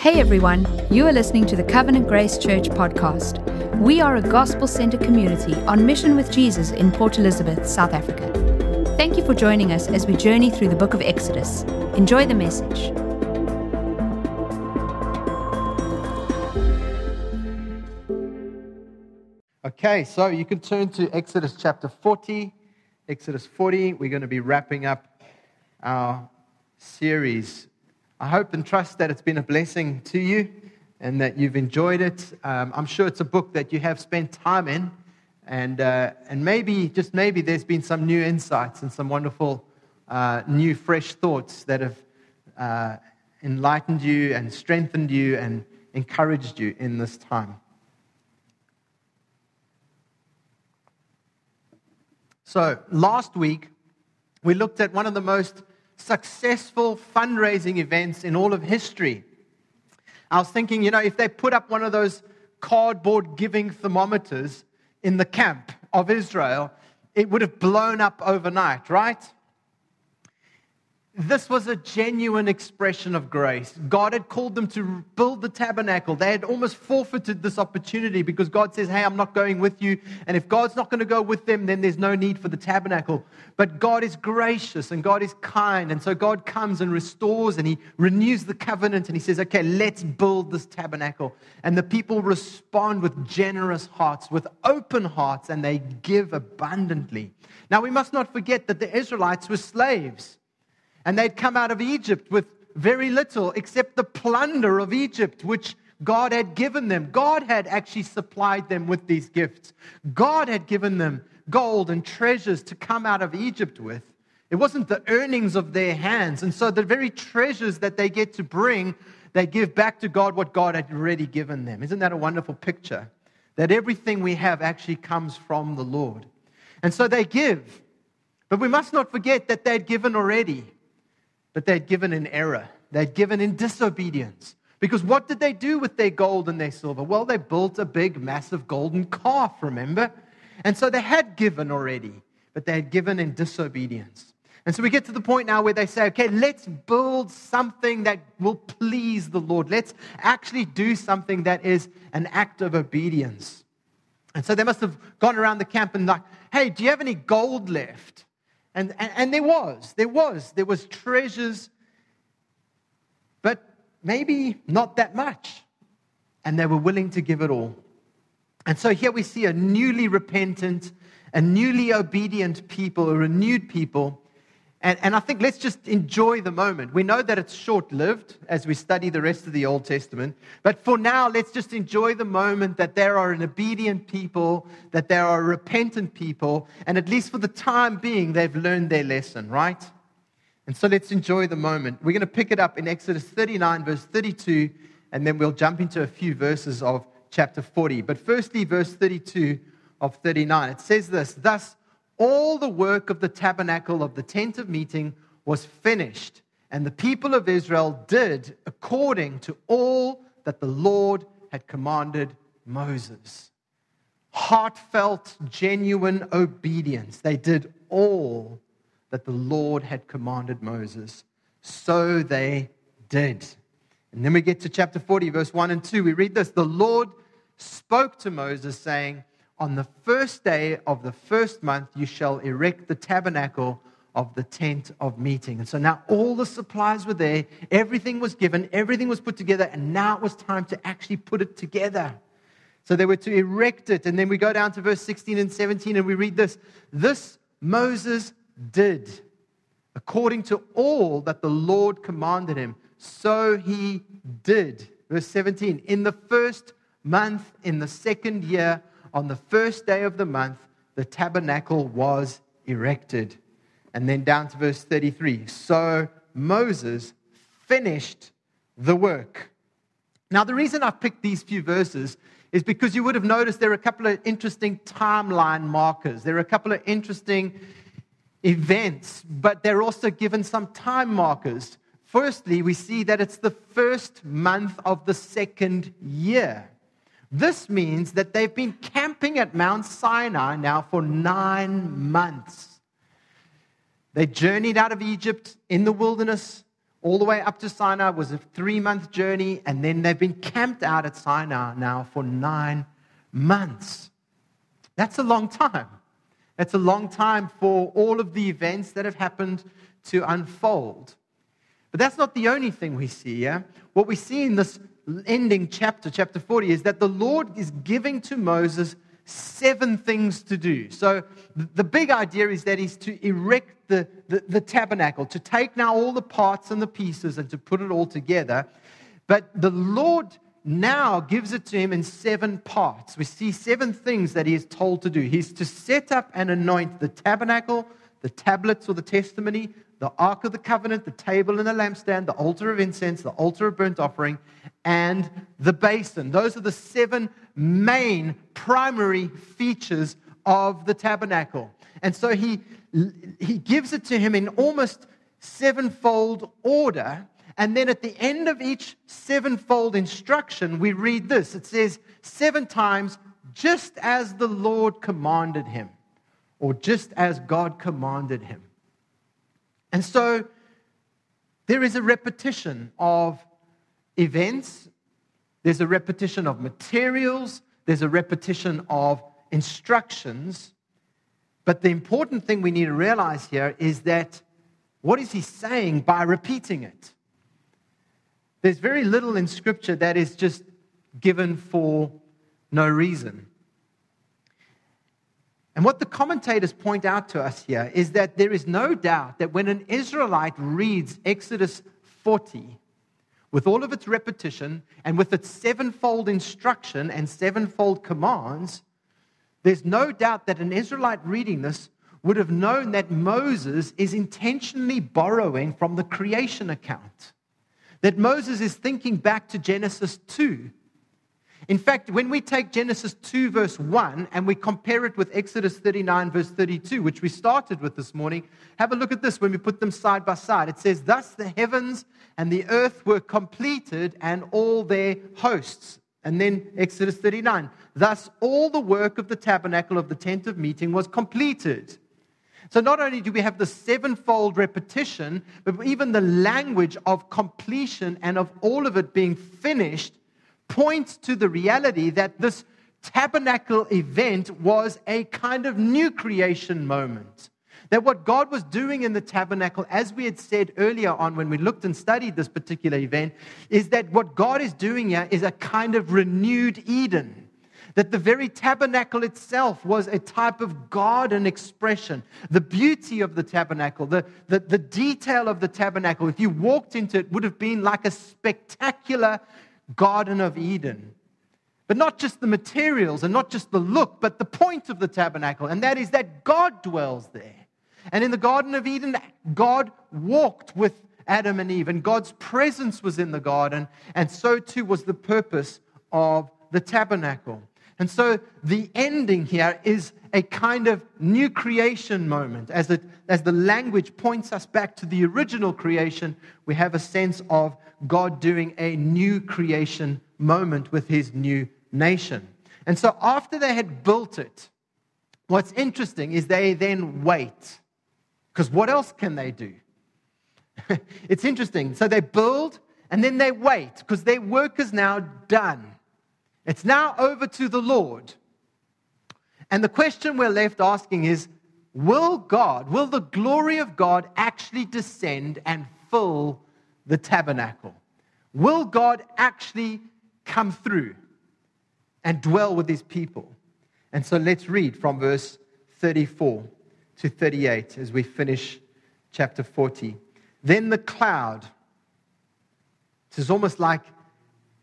Hey everyone, you are listening to the Covenant Grace Church podcast. We are a gospel centered community on mission with Jesus in Port Elizabeth, South Africa. Thank you for joining us as we journey through the book of Exodus. Enjoy the message. Okay, so you can turn to Exodus chapter 40. Exodus 40, we're going to be wrapping up our series I hope and trust that it's been a blessing to you and that you've enjoyed it. Um, I'm sure it's a book that you have spent time in, and, uh, and maybe, just maybe, there's been some new insights and some wonderful uh, new, fresh thoughts that have uh, enlightened you and strengthened you and encouraged you in this time. So, last week, we looked at one of the most successful fundraising events in all of history. I was thinking, you know, if they put up one of those cardboard giving thermometers in the camp of Israel, it would have blown up overnight, right? This was a genuine expression of grace. God had called them to build the tabernacle. They had almost forfeited this opportunity because God says, Hey, I'm not going with you. And if God's not going to go with them, then there's no need for the tabernacle. But God is gracious and God is kind. And so God comes and restores and He renews the covenant and He says, Okay, let's build this tabernacle. And the people respond with generous hearts, with open hearts, and they give abundantly. Now, we must not forget that the Israelites were slaves. And they'd come out of Egypt with very little except the plunder of Egypt, which God had given them. God had actually supplied them with these gifts. God had given them gold and treasures to come out of Egypt with. It wasn't the earnings of their hands. And so the very treasures that they get to bring, they give back to God what God had already given them. Isn't that a wonderful picture? That everything we have actually comes from the Lord. And so they give. But we must not forget that they'd given already but they'd given in error. They'd given in disobedience. Because what did they do with their gold and their silver? Well, they built a big, massive golden calf, remember? And so they had given already, but they had given in disobedience. And so we get to the point now where they say, okay, let's build something that will please the Lord. Let's actually do something that is an act of obedience. And so they must have gone around the camp and like, hey, do you have any gold left? And, and, and there was, there was, there was treasures, but maybe not that much. And they were willing to give it all. And so here we see a newly repentant, a newly obedient people, a renewed people and, and I think let's just enjoy the moment. We know that it's short lived as we study the rest of the Old Testament. But for now, let's just enjoy the moment that there are an obedient people, that there are repentant people, and at least for the time being, they've learned their lesson, right? And so let's enjoy the moment. We're going to pick it up in Exodus 39, verse 32, and then we'll jump into a few verses of chapter 40. But firstly, verse 32 of 39. It says this Thus, all the work of the tabernacle of the tent of meeting was finished, and the people of Israel did according to all that the Lord had commanded Moses. Heartfelt, genuine obedience. They did all that the Lord had commanded Moses. So they did. And then we get to chapter 40, verse 1 and 2. We read this The Lord spoke to Moses, saying, on the first day of the first month, you shall erect the tabernacle of the tent of meeting. And so now all the supplies were there, everything was given, everything was put together, and now it was time to actually put it together. So they were to erect it. And then we go down to verse 16 and 17, and we read this This Moses did according to all that the Lord commanded him. So he did. Verse 17 In the first month, in the second year, on the first day of the month, the tabernacle was erected. And then down to verse 33. So Moses finished the work. Now, the reason I've picked these few verses is because you would have noticed there are a couple of interesting timeline markers. There are a couple of interesting events, but they're also given some time markers. Firstly, we see that it's the first month of the second year. This means that they've been camping at Mount Sinai now for nine months. They journeyed out of Egypt in the wilderness all the way up to Sinai was a three month journey, and then they've been camped out at Sinai now for nine months. That's a long time. That's a long time for all of the events that have happened to unfold. But that's not the only thing we see Yeah? What we see in this ending chapter, chapter 40, is that the Lord is giving to Moses seven things to do. So the big idea is that he's to erect the, the, the, tabernacle, to take now all the parts and the pieces and to put it all together. But the Lord now gives it to him in seven parts. We see seven things that he is told to do. He's to set up and anoint the tabernacle, the tablets or the testimony, the ark of the covenant, the table and the lampstand, the altar of incense, the altar of burnt offering, and the basin. Those are the seven main primary features of the tabernacle. And so he, he gives it to him in almost sevenfold order. And then at the end of each sevenfold instruction, we read this it says, seven times, just as the Lord commanded him, or just as God commanded him. And so there is a repetition of events, there's a repetition of materials, there's a repetition of instructions. But the important thing we need to realize here is that what is he saying by repeating it? There's very little in Scripture that is just given for no reason. And what the commentators point out to us here is that there is no doubt that when an Israelite reads Exodus 40, with all of its repetition and with its sevenfold instruction and sevenfold commands, there's no doubt that an Israelite reading this would have known that Moses is intentionally borrowing from the creation account. That Moses is thinking back to Genesis 2 in fact, when we take Genesis 2, verse 1, and we compare it with Exodus 39, verse 32, which we started with this morning, have a look at this when we put them side by side. It says, Thus the heavens and the earth were completed, and all their hosts. And then Exodus 39, thus all the work of the tabernacle of the tent of meeting was completed. So not only do we have the sevenfold repetition, but even the language of completion and of all of it being finished points to the reality that this tabernacle event was a kind of new creation moment. That what God was doing in the tabernacle, as we had said earlier on when we looked and studied this particular event, is that what God is doing here is a kind of renewed Eden. That the very tabernacle itself was a type of garden expression. The beauty of the tabernacle, the, the, the detail of the tabernacle, if you walked into it, would have been like a spectacular Garden of Eden. But not just the materials and not just the look, but the point of the tabernacle, and that is that God dwells there. And in the Garden of Eden, God walked with Adam and Eve, and God's presence was in the garden, and so too was the purpose of the tabernacle. And so the ending here is a kind of new creation moment. As, it, as the language points us back to the original creation, we have a sense of God doing a new creation moment with his new nation. And so after they had built it, what's interesting is they then wait. Because what else can they do? it's interesting. So they build and then they wait because their work is now done. It's now over to the Lord. And the question we're left asking is Will God, will the glory of God actually descend and fill the tabernacle? Will God actually come through and dwell with his people? And so let's read from verse 34 to 38 as we finish chapter 40. Then the cloud, it's almost like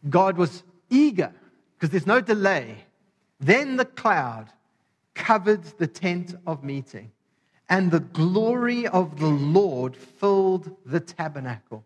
God was eager because there's no delay. Then the cloud covered the tent of meeting, and the glory of the Lord filled the tabernacle.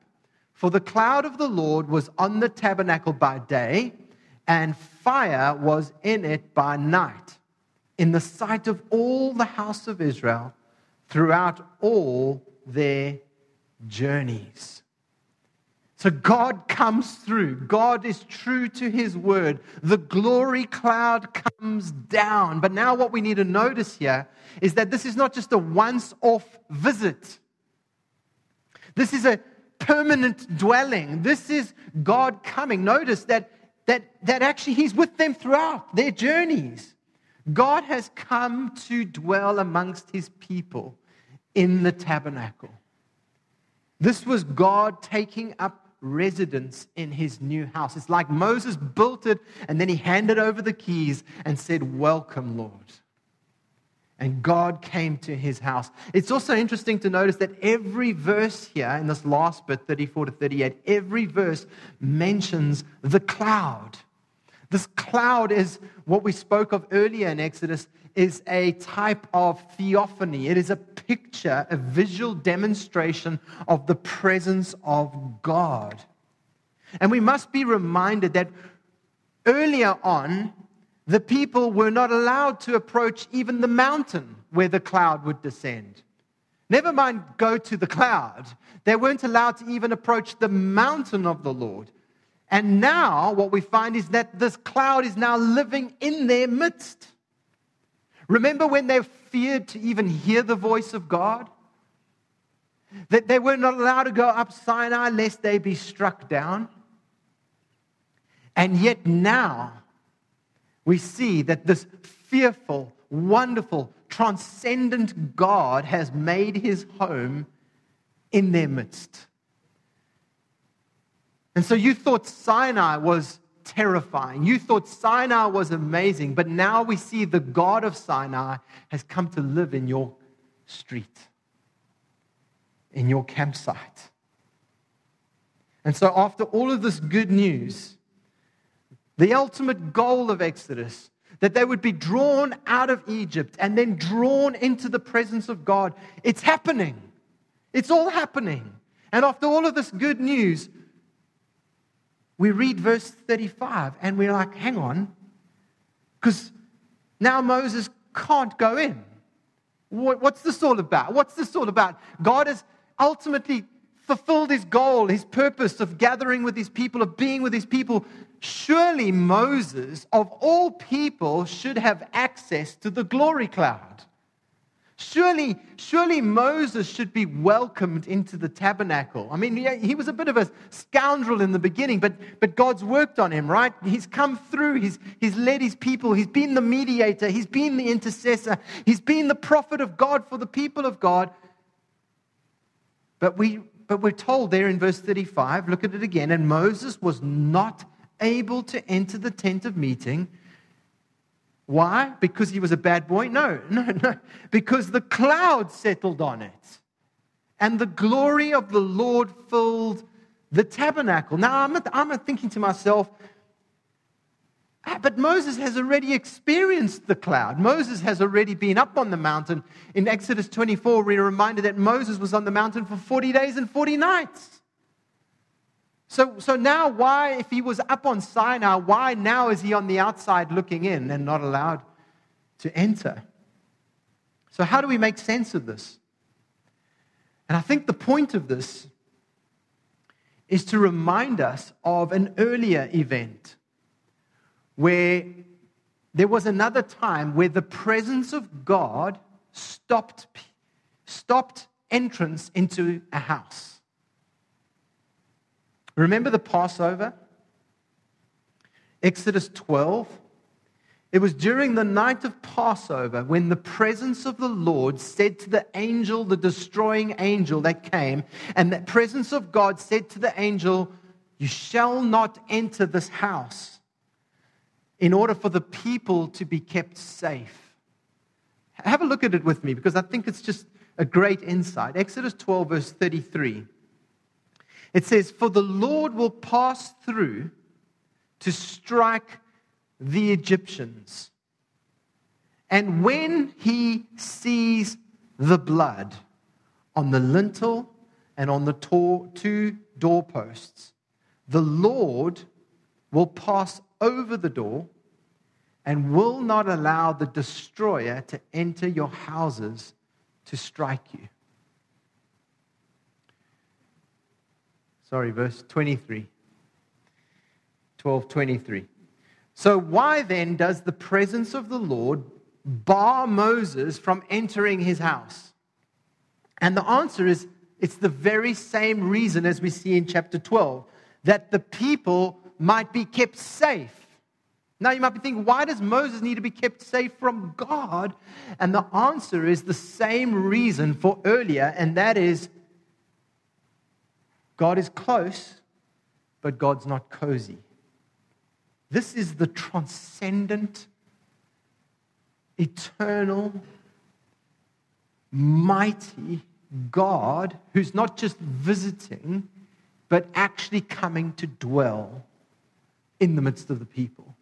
For the cloud of the Lord was on the tabernacle by day, and fire was in it by night, in the sight of all the house of Israel throughout all their journeys. So God comes through. God is true to his word. The glory cloud comes down. But now, what we need to notice here is that this is not just a once off visit, this is a permanent dwelling. This is God coming. Notice that, that, that actually he's with them throughout their journeys. God has come to dwell amongst his people in the tabernacle. This was God taking up residence in his new house. It's like Moses built it and then he handed over the keys and said, Welcome, Lord. And God came to his house. It's also interesting to notice that every verse here in this last bit, 34 to 38, every verse mentions the cloud. This cloud is what we spoke of earlier in Exodus is a type of theophany. It is a picture, a visual demonstration of the presence of God. And we must be reminded that earlier on, the people were not allowed to approach even the mountain where the cloud would descend. Never mind go to the cloud. They weren't allowed to even approach the mountain of the Lord. And now, what we find is that this cloud is now living in their midst. Remember when they feared to even hear the voice of God? That they were not allowed to go up Sinai lest they be struck down. And yet now we see that this fearful, wonderful, transcendent God has made his home in their midst. And so you thought Sinai was terrifying. You thought Sinai was amazing, but now we see the God of Sinai has come to live in your street, in your campsite. And so, after all of this good news, the ultimate goal of Exodus, that they would be drawn out of Egypt and then drawn into the presence of God, it's happening. It's all happening. And after all of this good news, we read verse 35 and we're like, hang on, because now Moses can't go in. What's this all about? What's this all about? God has ultimately fulfilled his goal, his purpose of gathering with his people, of being with his people. Surely Moses, of all people, should have access to the glory cloud. Surely, surely Moses should be welcomed into the tabernacle. I mean, he was a bit of a scoundrel in the beginning, but, but God's worked on him, right? He's come through, he's, he's led his people, he's been the mediator, he's been the intercessor, he's been the prophet of God for the people of God. But, we, but we're told there in verse 35, look at it again, and Moses was not able to enter the tent of meeting why? Because he was a bad boy? No, no, no. Because the cloud settled on it. And the glory of the Lord filled the tabernacle. Now, I'm, I'm thinking to myself, Ah, but Moses has already experienced the cloud. Moses has already been up on the mountain. In Exodus 24, we're reminded that Moses was on the mountain for 40 days and 40 nights. So, so now, why, if he was up on Sinai, why now is he on the outside looking in and not allowed to enter? So, how do we make sense of this? And I think the point of this is to remind us of an earlier event where there was another time where the presence of God stopped, stopped entrance into a house. Remember the Passover? Exodus 12. It was during the night of Passover when the presence of the Lord said to the angel, the destroying angel that came, and the presence of God said to the angel, You shall not enter this house in order for the people to be kept safe. Have a look at it with me because I think it's just a great insight. Exodus 12, verse 33. It says, For the Lord will pass through to strike the Egyptians. And when he sees the blood on the lintel and on the two doorposts. The Lord will pass over the door and will not allow the destroyer to enter your houses to strike you. Sorry, verse 23. 12:23. So why then does the presence of the Lord bar Moses from entering his house? And the answer is it's the very same reason as we see in chapter 12 that the people might be kept safe. Now, you might be thinking, why does Moses need to be kept safe from God? And the answer is the same reason for earlier, and that is God is close, but God's not cozy. This is the transcendent, eternal, mighty God who's not just visiting, but actually coming to dwell in the midst of the people.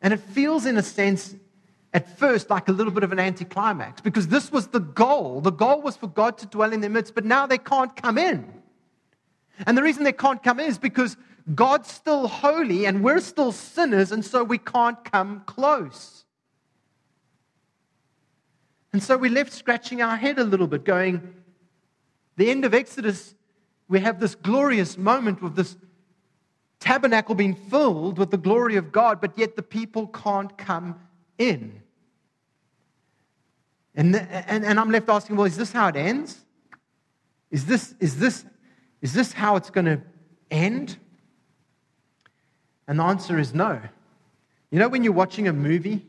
And it feels, in a sense, at first like a little bit of an anticlimax because this was the goal. The goal was for God to dwell in their midst, but now they can't come in. And the reason they can't come in is because God's still holy and we're still sinners, and so we can't come close. And so we left scratching our head a little bit, going, the end of Exodus, we have this glorious moment with this tabernacle being filled with the glory of God, but yet the people can't come in. And, and, and I'm left asking, well, is this how it ends? Is this, is this, is this how it's going to end? And the answer is no. You know, when you're watching a movie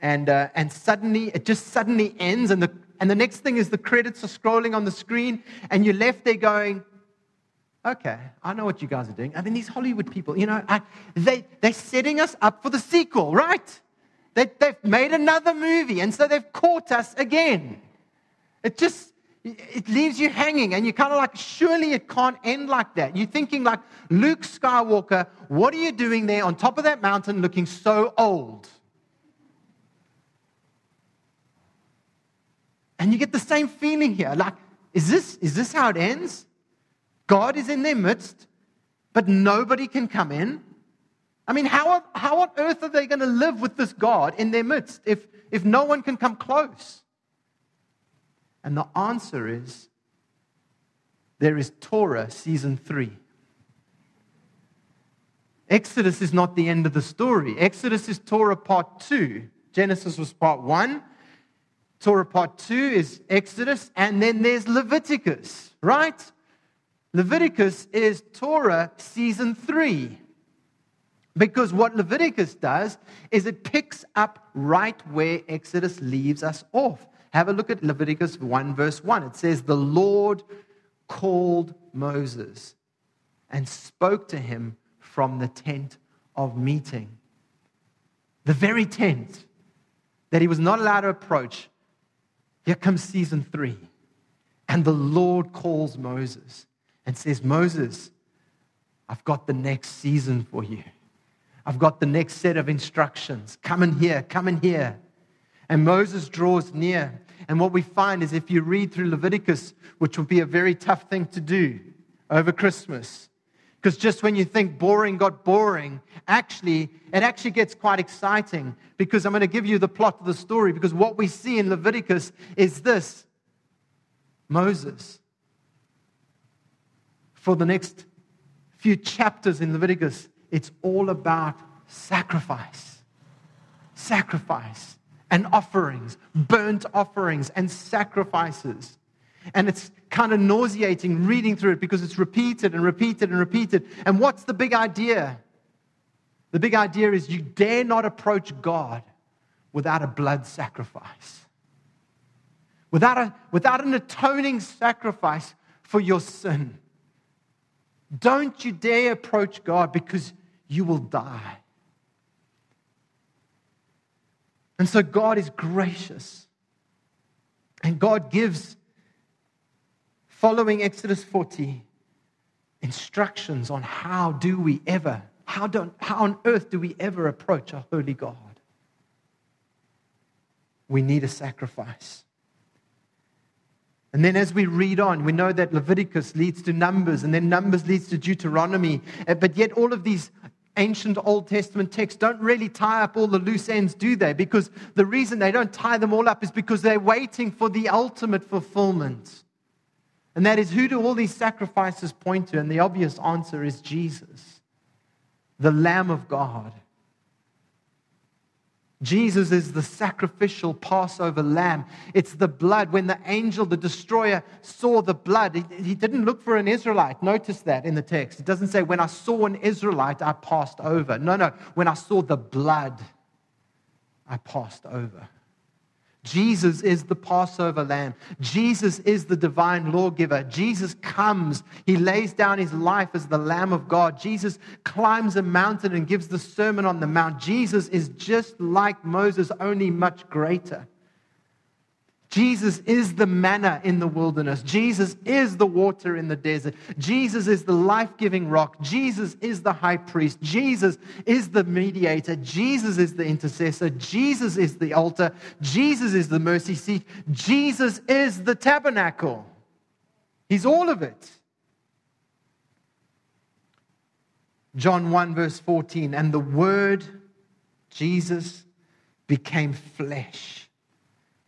and, uh, and suddenly, it just suddenly ends, and the, and the next thing is the credits are scrolling on the screen, and you're left there going, okay, I know what you guys are doing. I mean, these Hollywood people, you know, I, they, they're setting us up for the sequel, right? They, they've made another movie, and so they've caught us again. It just, it leaves you hanging, and you're kind of like, surely it can't end like that. You're thinking like, Luke Skywalker, what are you doing there on top of that mountain looking so old? And you get the same feeling here. Like, is this, is this how it ends? God is in their midst, but nobody can come in. I mean, how, how on earth are they going to live with this God in their midst if, if no one can come close? And the answer is there is Torah season three. Exodus is not the end of the story. Exodus is Torah part two. Genesis was part one. Torah part two is Exodus, and then there's Leviticus, right? Leviticus is Torah season three. Because what Leviticus does is it picks up right where Exodus leaves us off. Have a look at Leviticus 1, verse 1. It says, The Lord called Moses and spoke to him from the tent of meeting. The very tent that he was not allowed to approach. Here comes season three. And the Lord calls Moses and says, Moses, I've got the next season for you. I've got the next set of instructions. Come in here, come in here. And Moses draws near. And what we find is if you read through Leviticus, which would be a very tough thing to do over Christmas, because just when you think boring got boring, actually, it actually gets quite exciting because I'm going to give you the plot of the story. Because what we see in Leviticus is this Moses for the next few chapters in Leviticus, it's all about sacrifice. Sacrifice and offerings, burnt offerings and sacrifices. And it's kind of nauseating reading through it because it's repeated and repeated and repeated. And what's the big idea? The big idea is you dare not approach God without a blood sacrifice, without, a, without an atoning sacrifice for your sin. Don't you dare approach God because you will die. And so God is gracious. And God gives, following Exodus 40, instructions on how do we ever, how, do, how on earth do we ever approach a holy God? We need a sacrifice. And then as we read on, we know that Leviticus leads to Numbers, and then Numbers leads to Deuteronomy. Uh, but yet, all of these ancient Old Testament texts don't really tie up all the loose ends, do they? Because the reason they don't tie them all up is because they're waiting for the ultimate fulfillment. And that is who do all these sacrifices point to? And the obvious answer is Jesus, the Lamb of God Jesus is the sacrificial Passover lamb. It's the blood. When the angel, the destroyer, saw the blood, he, he, didn't look for an Israelite. Notice that in the text. It doesn't say, When I saw an Israelite, I passed over. No, no. When I saw the blood, I passed over. Jesus is the Passover lamb. Jesus is the divine lawgiver. Jesus comes. He lays down his life as the Lamb of God. Jesus climbs a mountain and gives the Sermon on the Mount. Jesus is just like Moses, only much greater. Jesus is the manna in the wilderness. Jesus is the water in the desert. Jesus is the life giving rock. Jesus is the high priest. Jesus is the mediator. Jesus is the intercessor. Jesus is the altar. Jesus is the mercy seat. Jesus is the tabernacle. He's all of it. John 1, verse 14. And the Word, Jesus, became flesh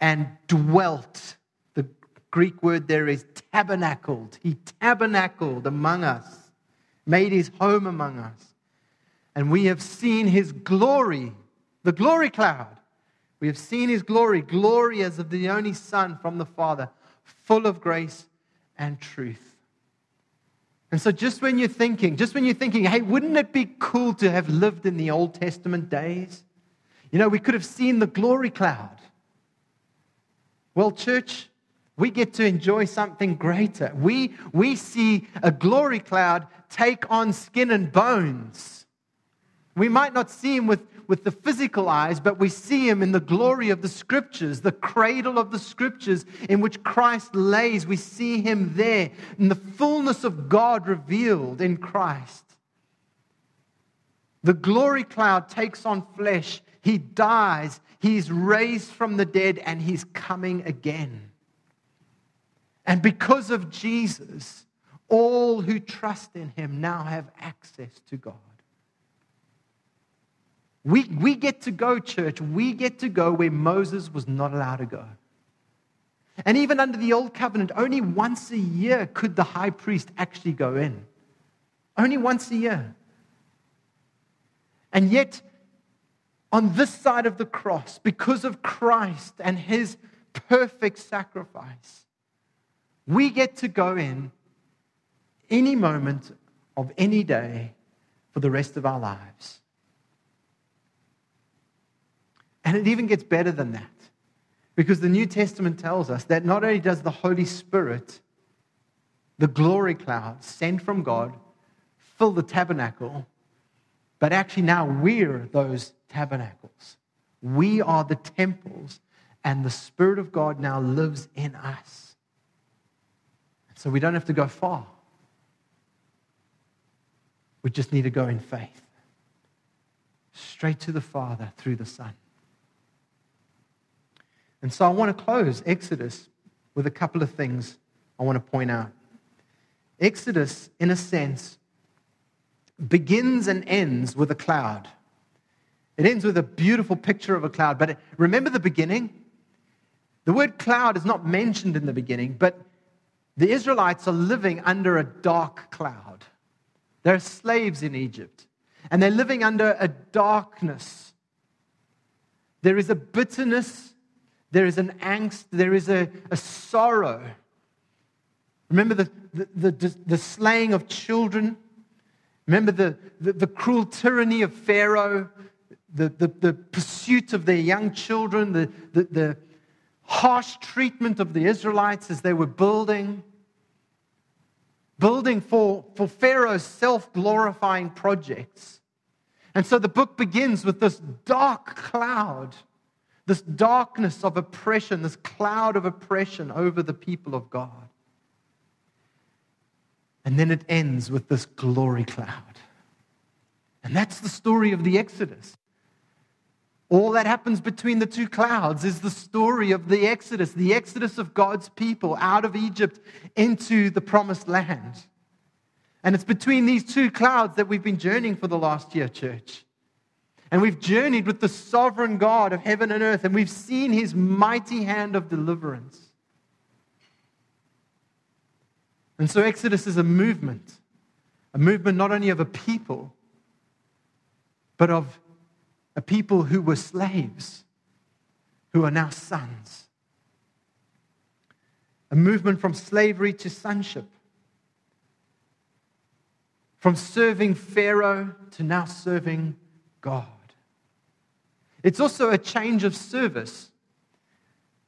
and dwelt. The Greek word there is tabernacled. He tabernacled among us, made his home among us. And we have seen his glory, the glory cloud. We have seen his glory, glory as of the only Son from the Father, full of grace and truth. And so, just when you're thinking, just when you're thinking, hey, wouldn't it be cool to have lived in the Old Testament days? You know, we could have seen the glory cloud. Well, church, we get to enjoy something greater. We, we see a glory cloud take on skin and bones. We might not see him with, with the physical eyes, but we see him in the glory of the scriptures, the cradle of the scriptures in which Christ lays. We see him there in the fullness of God revealed in Christ. The glory cloud takes on flesh. He dies. He's raised from the dead and he's coming again. And because of Jesus, all who trust in him now have access to God. We, we get to go, church. We get to go where Moses was not allowed to go. And even under the old covenant, only once a year could the high priest actually go in. Only once a year. And yet, on this side of the cross because of Christ and his perfect sacrifice. We get to go in any moment of any day for the rest of our lives. And it even gets better than that. Because the New Testament tells us that not only does the Holy Spirit, the glory cloud sent from God, fill the tabernacle, but actually now we're those tabernacles. We are the temples, and the Spirit of God now lives in us. So we don't have to go far. We just need to go in faith. Straight to the Father through the Son. And so I want to close Exodus with a couple of things I want to point out. Exodus, in a sense, begins and ends with a cloud. It ends with a beautiful picture of a cloud. But remember the beginning? The word cloud is not mentioned in the beginning, but the Israelites are living under a dark cloud. They're slaves in Egypt, and they're living under a darkness. There is a bitterness, there is an angst, there is a, a sorrow. Remember the, the, the, the slaying of children? Remember the, the, the cruel tyranny of Pharaoh? the, the, the pursuit of their young children, the, the, the harsh treatment of the Israelites as they were building, building for, for Pharaoh's self glorifying projects. And so the book begins with this dark cloud, this darkness of oppression, this cloud of oppression over the people of God. And then it ends with this glory cloud. And that's the story of the Exodus. All that happens between the two clouds is the story of the Exodus, the Exodus of God's people out of Egypt into the promised land. And it's between these two clouds that we've been journeying for the last year, church. And we've journeyed with the sovereign God of heaven and earth, and we've seen his mighty hand of deliverance. And so, Exodus is a movement, a movement not only of a people, but of a people who were slaves, who are now sons. A movement from slavery to sonship, from serving Pharaoh to now serving God. It's also a change of service.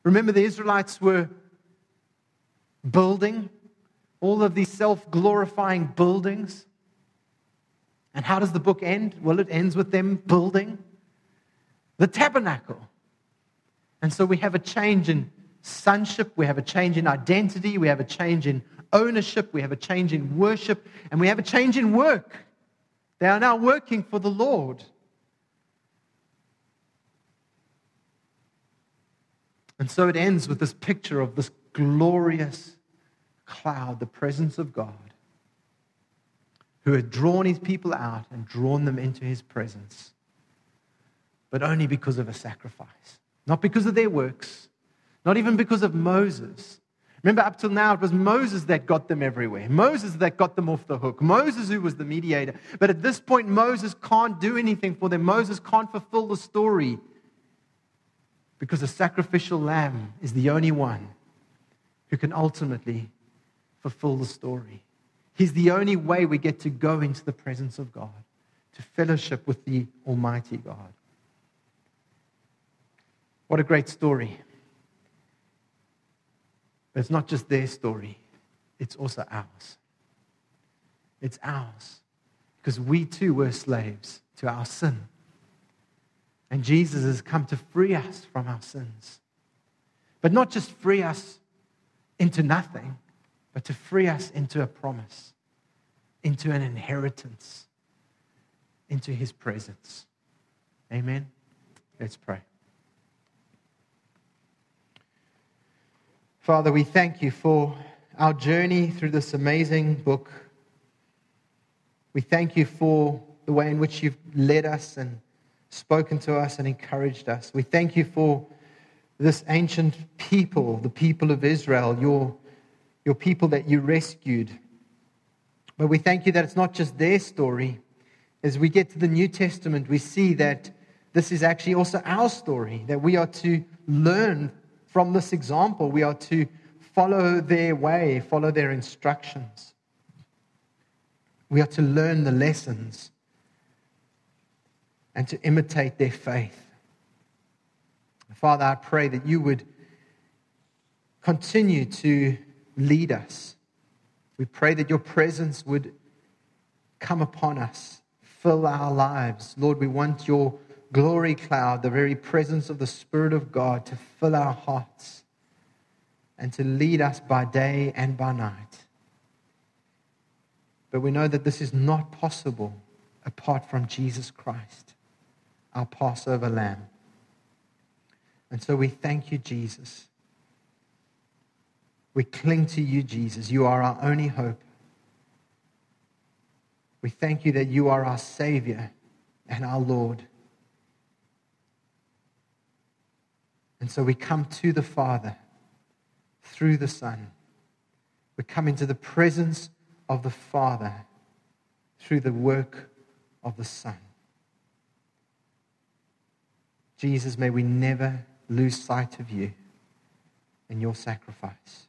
Remember, the Israelites were building all of these self glorifying buildings. And how does the book end? Well, it ends with them building the tabernacle. And so we have a change in sonship, we have a change in identity, we have a change in ownership, we have a change in worship, and we have a change in work. They are now working for the Lord. And so it ends with this picture of this glorious cloud, the presence of God, who had drawn his people out and drawn them into his presence, but only because of a sacrifice, not because of their works, not even because of Moses. Remember, up till now, it was Moses that got them everywhere. Moses that got them off the hook. Moses who was the mediator. But at this point, Moses can't do anything for them. Moses can't fulfill the story because a sacrificial lamb is the only one who can ultimately fulfill the story. He's the only way we get to go into the presence of God, to fellowship with the Almighty God. What a great story. But it's not just their story, it's also ours. It's ours because we too were slaves to our sin. And Jesus has come to free us from our sins. But not just free us into nothing, but to free us into a promise, into an inheritance, into his presence. Amen. Let's pray. Father, we thank you for our journey through this amazing book. We thank you for the way in which you've led us and spoken to us and encouraged us. We thank you for this ancient people, the people of Israel, your, your people that you rescued. But we thank you that it's not just their story. As we get to the New Testament, we see that this is actually also our story, that we are to learn from this example. We are to follow their way, follow their instructions. We are to learn the lessons and to imitate their faith. Father, I pray that you would continue to lead us. We pray that your presence would come upon us, fill our lives. Lord, we want your glory cloud, the very presence of the Spirit of God, to fill our hearts and to lead us by day and by night. But we know that this is not possible apart from Jesus Christ our Passover lamb. And so we thank you, Jesus. We cling to you, Jesus. You are our only hope. We thank you that you are our Savior and our Lord. And so we come to the Father through the Son. We come into the presence of the Father through the work of the Son. Jesus, may we never lose sight of you and your sacrifice.